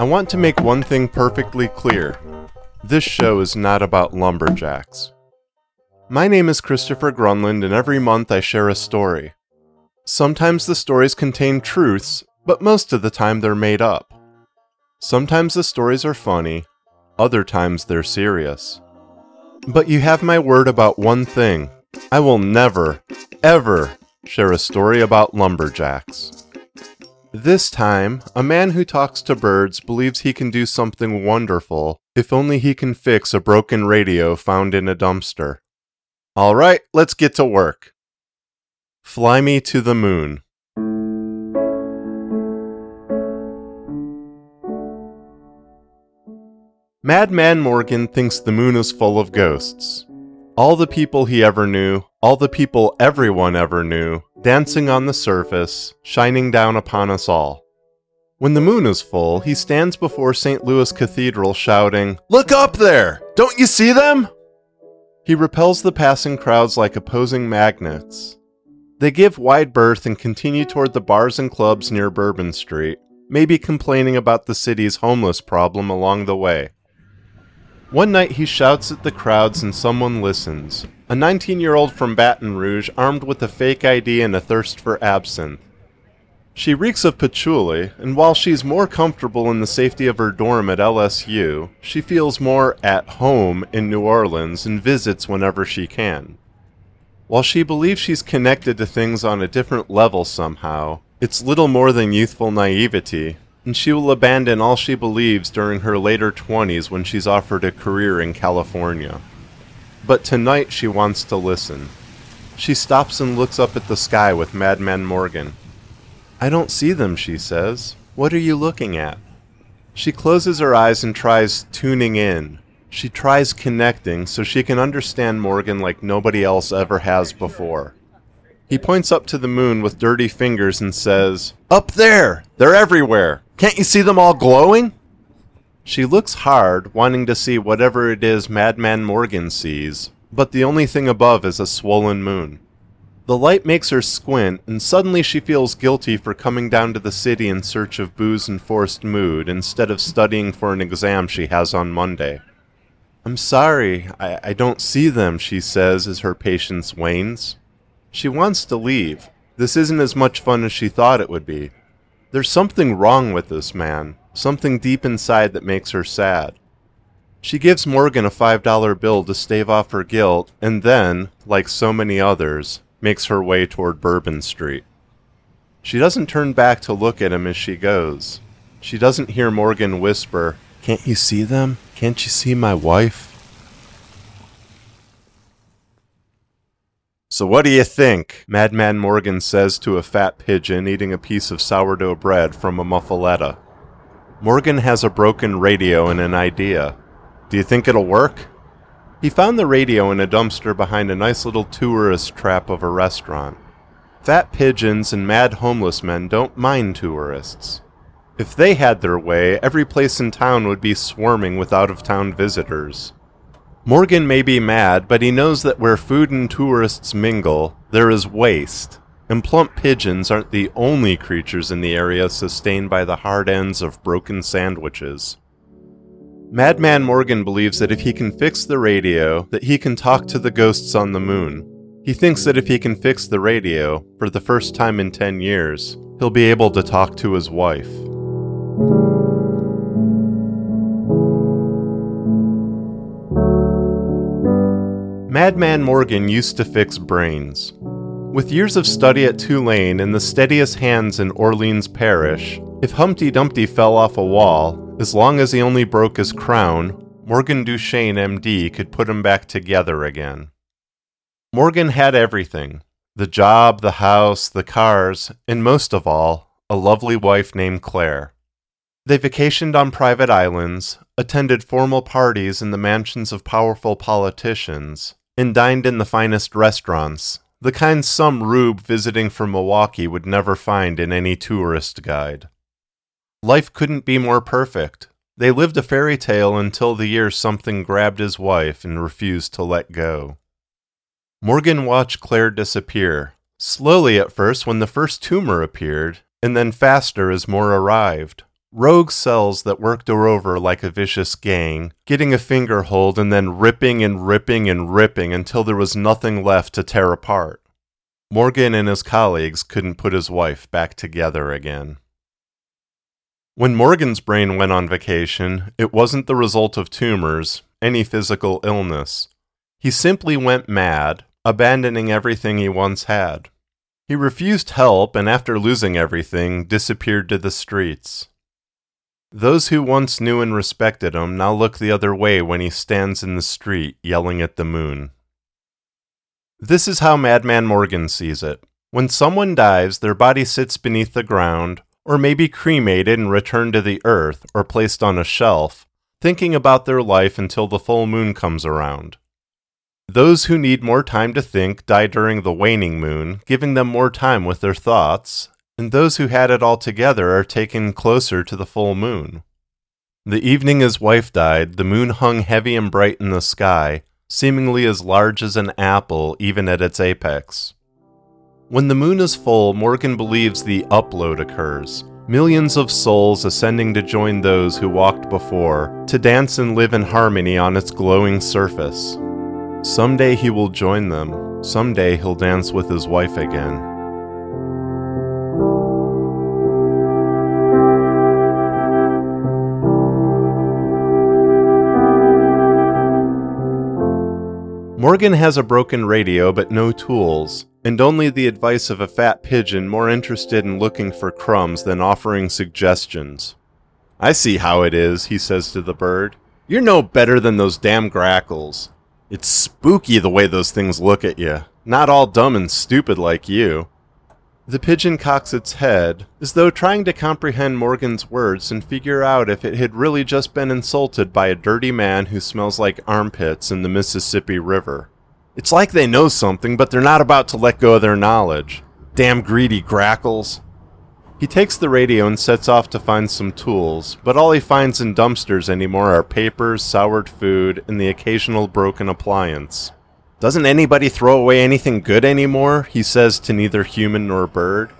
I want to make one thing perfectly clear. This show is not about lumberjacks. My name is Christopher Gronlund, and every month I share a story. Sometimes the stories contain truths, but most of the time they're made up. Sometimes the stories are funny, other times they're serious. But you have my word about one thing I will never, ever share a story about lumberjacks. This time, a man who talks to birds believes he can do something wonderful if only he can fix a broken radio found in a dumpster. All right, let's get to work. Fly me to the moon. Madman Morgan thinks the moon is full of ghosts. All the people he ever knew, all the people everyone ever knew, dancing on the surface, shining down upon us all. When the moon is full, he stands before St. Louis Cathedral shouting, Look up there! Don't you see them? He repels the passing crowds like opposing magnets. They give wide berth and continue toward the bars and clubs near Bourbon Street, maybe complaining about the city's homeless problem along the way. One night he shouts at the crowds and someone listens. A 19 year old from Baton Rouge armed with a fake ID and a thirst for absinthe. She reeks of patchouli, and while she's more comfortable in the safety of her dorm at LSU, she feels more at home in New Orleans and visits whenever she can. While she believes she's connected to things on a different level somehow, it's little more than youthful naivety, and she will abandon all she believes during her later 20s when she's offered a career in California. But tonight she wants to listen. She stops and looks up at the sky with Madman Morgan. I don't see them, she says. What are you looking at? She closes her eyes and tries tuning in. She tries connecting so she can understand Morgan like nobody else ever has before. He points up to the moon with dirty fingers and says, Up there! They're everywhere! Can't you see them all glowing? She looks hard, wanting to see whatever it is Madman Morgan sees, but the only thing above is a swollen moon. The light makes her squint, and suddenly she feels guilty for coming down to the city in search of booze and forced mood instead of studying for an exam she has on Monday. I'm sorry, I, I don't see them, she says as her patience wanes. She wants to leave. This isn't as much fun as she thought it would be. There's something wrong with this man, something deep inside that makes her sad. She gives Morgan a $5 bill to stave off her guilt, and then, like so many others, makes her way toward Bourbon Street. She doesn't turn back to look at him as she goes. She doesn't hear Morgan whisper, Can't you see them? Can't you see my wife? So what do you think? Madman Morgan says to a fat pigeon eating a piece of sourdough bread from a muffaletta. Morgan has a broken radio and an idea. Do you think it'll work? He found the radio in a dumpster behind a nice little tourist trap of a restaurant. Fat pigeons and mad homeless men don't mind tourists. If they had their way, every place in town would be swarming with out of town visitors. Morgan may be mad, but he knows that where food and tourists mingle, there is waste, and plump pigeons aren't the only creatures in the area sustained by the hard ends of broken sandwiches. Madman Morgan believes that if he can fix the radio, that he can talk to the ghosts on the moon. He thinks that if he can fix the radio, for the first time in 10 years, he'll be able to talk to his wife. Madman Morgan used to fix brains. With years of study at Tulane and the steadiest hands in Orleans Parish, if Humpty Dumpty fell off a wall, as long as he only broke his crown, Morgan Duchesne MD could put him back together again. Morgan had everything the job, the house, the cars, and most of all, a lovely wife named Claire. They vacationed on private islands, attended formal parties in the mansions of powerful politicians, and dined in the finest restaurants, the kind some rube visiting from Milwaukee would never find in any tourist guide. Life couldn't be more perfect. They lived a fairy tale until the year something grabbed his wife and refused to let go. Morgan watched Claire disappear, slowly at first when the first tumor appeared, and then faster as more arrived. Rogue cells that worked her over like a vicious gang, getting a finger hold and then ripping and ripping and ripping until there was nothing left to tear apart. Morgan and his colleagues couldn't put his wife back together again. When Morgan's brain went on vacation, it wasn't the result of tumors, any physical illness. He simply went mad, abandoning everything he once had. He refused help and, after losing everything, disappeared to the streets. Those who once knew and respected him now look the other way when he stands in the street yelling at the moon. This is how Madman Morgan sees it. When someone dies, their body sits beneath the ground, or may be cremated and returned to the earth, or placed on a shelf, thinking about their life until the full moon comes around. Those who need more time to think die during the waning moon, giving them more time with their thoughts, and those who had it all together are taken closer to the full moon. The evening his wife died, the moon hung heavy and bright in the sky, seemingly as large as an apple even at its apex. When the moon is full, Morgan believes the upload occurs. Millions of souls ascending to join those who walked before, to dance and live in harmony on its glowing surface. Someday he will join them, someday he'll dance with his wife again. Morgan has a broken radio but no tools, and only the advice of a fat pigeon more interested in looking for crumbs than offering suggestions. I see how it is, he says to the bird. You're no better than those damn grackles. It's spooky the way those things look at you. Not all dumb and stupid like you. The pigeon cocks its head, as though trying to comprehend Morgan's words and figure out if it had really just been insulted by a dirty man who smells like armpits in the Mississippi River. It's like they know something, but they're not about to let go of their knowledge. Damn greedy grackles. He takes the radio and sets off to find some tools, but all he finds in dumpsters anymore are papers, soured food, and the occasional broken appliance. Doesn't anybody throw away anything good anymore? He says to neither human nor bird.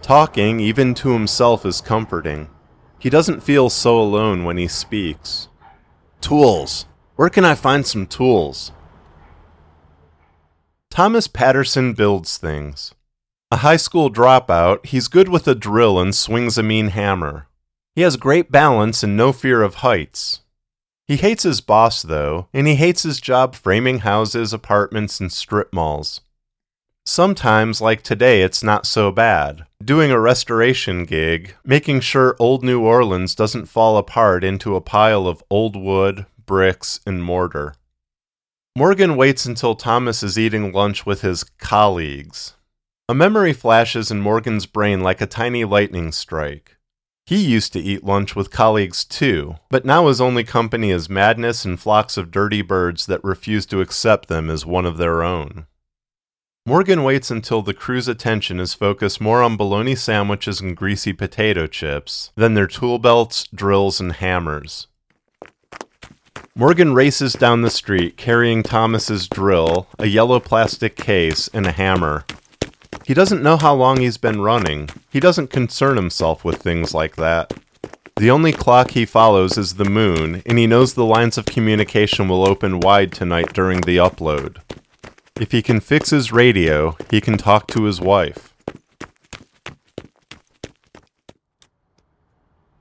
Talking, even to himself, is comforting. He doesn't feel so alone when he speaks. Tools. Where can I find some tools? Thomas Patterson builds things. A high school dropout, he's good with a drill and swings a mean hammer. He has great balance and no fear of heights. He hates his boss, though, and he hates his job framing houses, apartments, and strip malls. Sometimes, like today, it's not so bad. Doing a restoration gig, making sure old New Orleans doesn't fall apart into a pile of old wood, bricks, and mortar. Morgan waits until Thomas is eating lunch with his colleagues. A memory flashes in Morgan's brain like a tiny lightning strike. He used to eat lunch with colleagues too, but now his only company is madness and flocks of dirty birds that refuse to accept them as one of their own. Morgan waits until the crew's attention is focused more on bologna sandwiches and greasy potato chips than their tool belts, drills, and hammers. Morgan races down the street carrying Thomas's drill, a yellow plastic case, and a hammer, he doesn't know how long he's been running. He doesn't concern himself with things like that. The only clock he follows is the moon, and he knows the lines of communication will open wide tonight during the upload. If he can fix his radio, he can talk to his wife.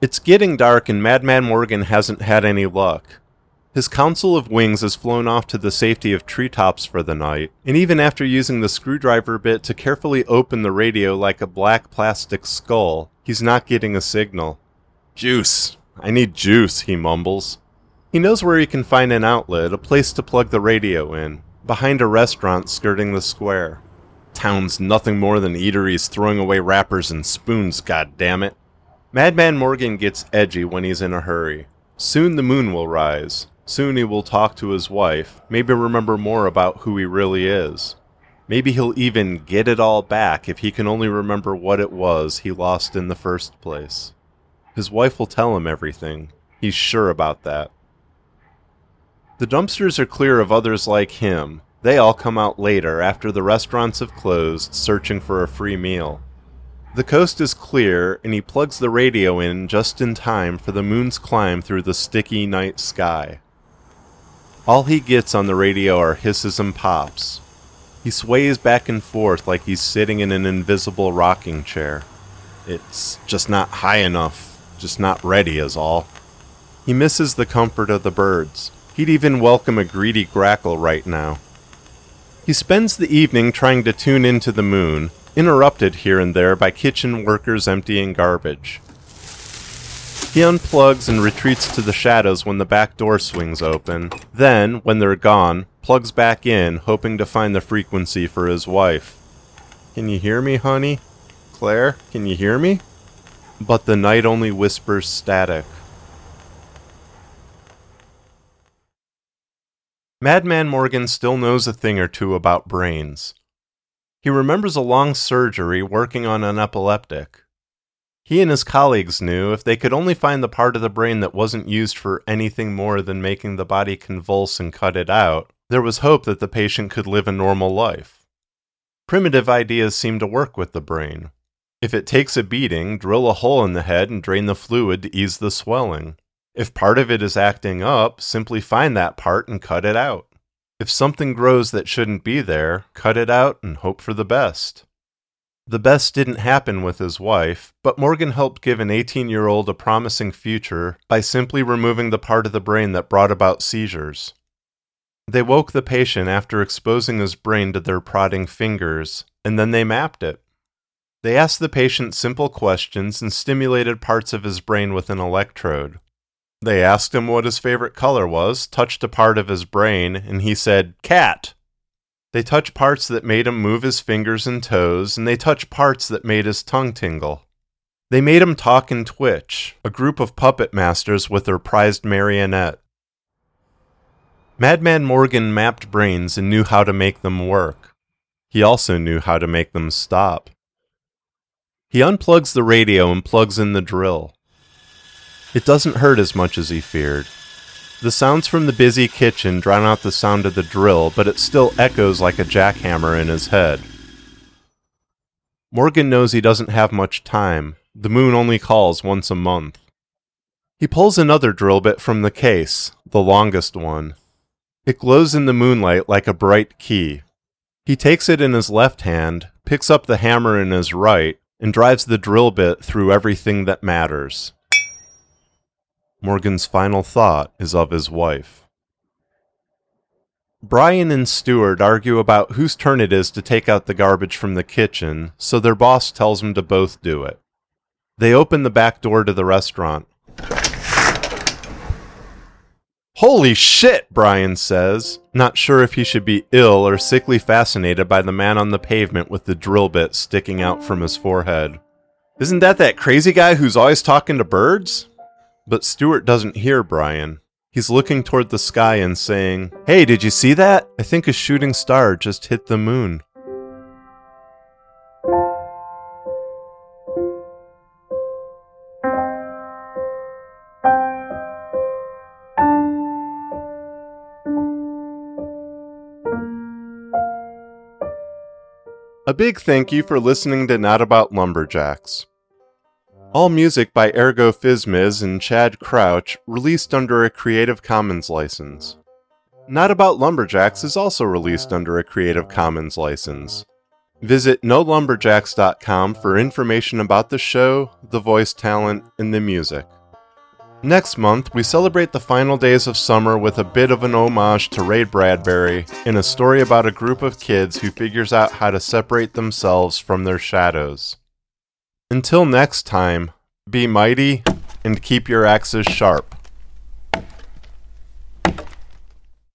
It's getting dark, and Madman Morgan hasn't had any luck. His council of wings has flown off to the safety of treetops for the night, and even after using the screwdriver bit to carefully open the radio like a black plastic skull, he's not getting a signal. Juice. I need juice, he mumbles. He knows where he can find an outlet, a place to plug the radio in, behind a restaurant skirting the square. Town's nothing more than eateries throwing away wrappers and spoons, God damn it! Madman Morgan gets edgy when he's in a hurry. Soon the moon will rise. Soon he will talk to his wife, maybe remember more about who he really is. Maybe he'll even get it all back if he can only remember what it was he lost in the first place. His wife will tell him everything. He's sure about that. The dumpsters are clear of others like him. They all come out later after the restaurants have closed, searching for a free meal. The coast is clear, and he plugs the radio in just in time for the moon's climb through the sticky night sky. All he gets on the radio are hisses and pops. He sways back and forth like he's sitting in an invisible rocking chair. It's just not high enough, just not ready, is all. He misses the comfort of the birds. He'd even welcome a greedy grackle right now. He spends the evening trying to tune into the moon, interrupted here and there by kitchen workers emptying garbage. He unplugs and retreats to the shadows when the back door swings open. Then, when they're gone, plugs back in, hoping to find the frequency for his wife. Can you hear me, honey? Claire, can you hear me? But the night only whispers static. Madman Morgan still knows a thing or two about brains. He remembers a long surgery working on an epileptic. He and his colleagues knew if they could only find the part of the brain that wasn't used for anything more than making the body convulse and cut it out, there was hope that the patient could live a normal life. Primitive ideas seem to work with the brain. If it takes a beating, drill a hole in the head and drain the fluid to ease the swelling. If part of it is acting up, simply find that part and cut it out. If something grows that shouldn't be there, cut it out and hope for the best. The best didn't happen with his wife, but Morgan helped give an 18 year old a promising future by simply removing the part of the brain that brought about seizures. They woke the patient after exposing his brain to their prodding fingers, and then they mapped it. They asked the patient simple questions and stimulated parts of his brain with an electrode. They asked him what his favorite color was, touched a part of his brain, and he said, Cat. They touched parts that made him move his fingers and toes, and they touched parts that made his tongue tingle. They made him talk and twitch, a group of puppet masters with their prized marionette. Madman Morgan mapped brains and knew how to make them work. He also knew how to make them stop. He unplugs the radio and plugs in the drill. It doesn't hurt as much as he feared. The sounds from the busy kitchen drown out the sound of the drill, but it still echoes like a jackhammer in his head. Morgan knows he doesn't have much time. The moon only calls once a month. He pulls another drill bit from the case, the longest one. It glows in the moonlight like a bright key. He takes it in his left hand, picks up the hammer in his right, and drives the drill bit through everything that matters. Morgan's final thought is of his wife. Brian and Stewart argue about whose turn it is to take out the garbage from the kitchen, so their boss tells them to both do it. They open the back door to the restaurant. Holy shit, Brian says, not sure if he should be ill or sickly fascinated by the man on the pavement with the drill bit sticking out from his forehead. Isn't that that crazy guy who's always talking to birds? But Stuart doesn't hear Brian. He's looking toward the sky and saying, Hey, did you see that? I think a shooting star just hit the moon. A big thank you for listening to Not About Lumberjacks. All music by Ergo Phizmiz and Chad Crouch, released under a Creative Commons license. Not About Lumberjacks is also released under a Creative Commons license. Visit nolumberjacks.com for information about the show, the voice talent, and the music. Next month, we celebrate the final days of summer with a bit of an homage to Ray Bradbury in a story about a group of kids who figures out how to separate themselves from their shadows. Until next time, be mighty and keep your axes sharp.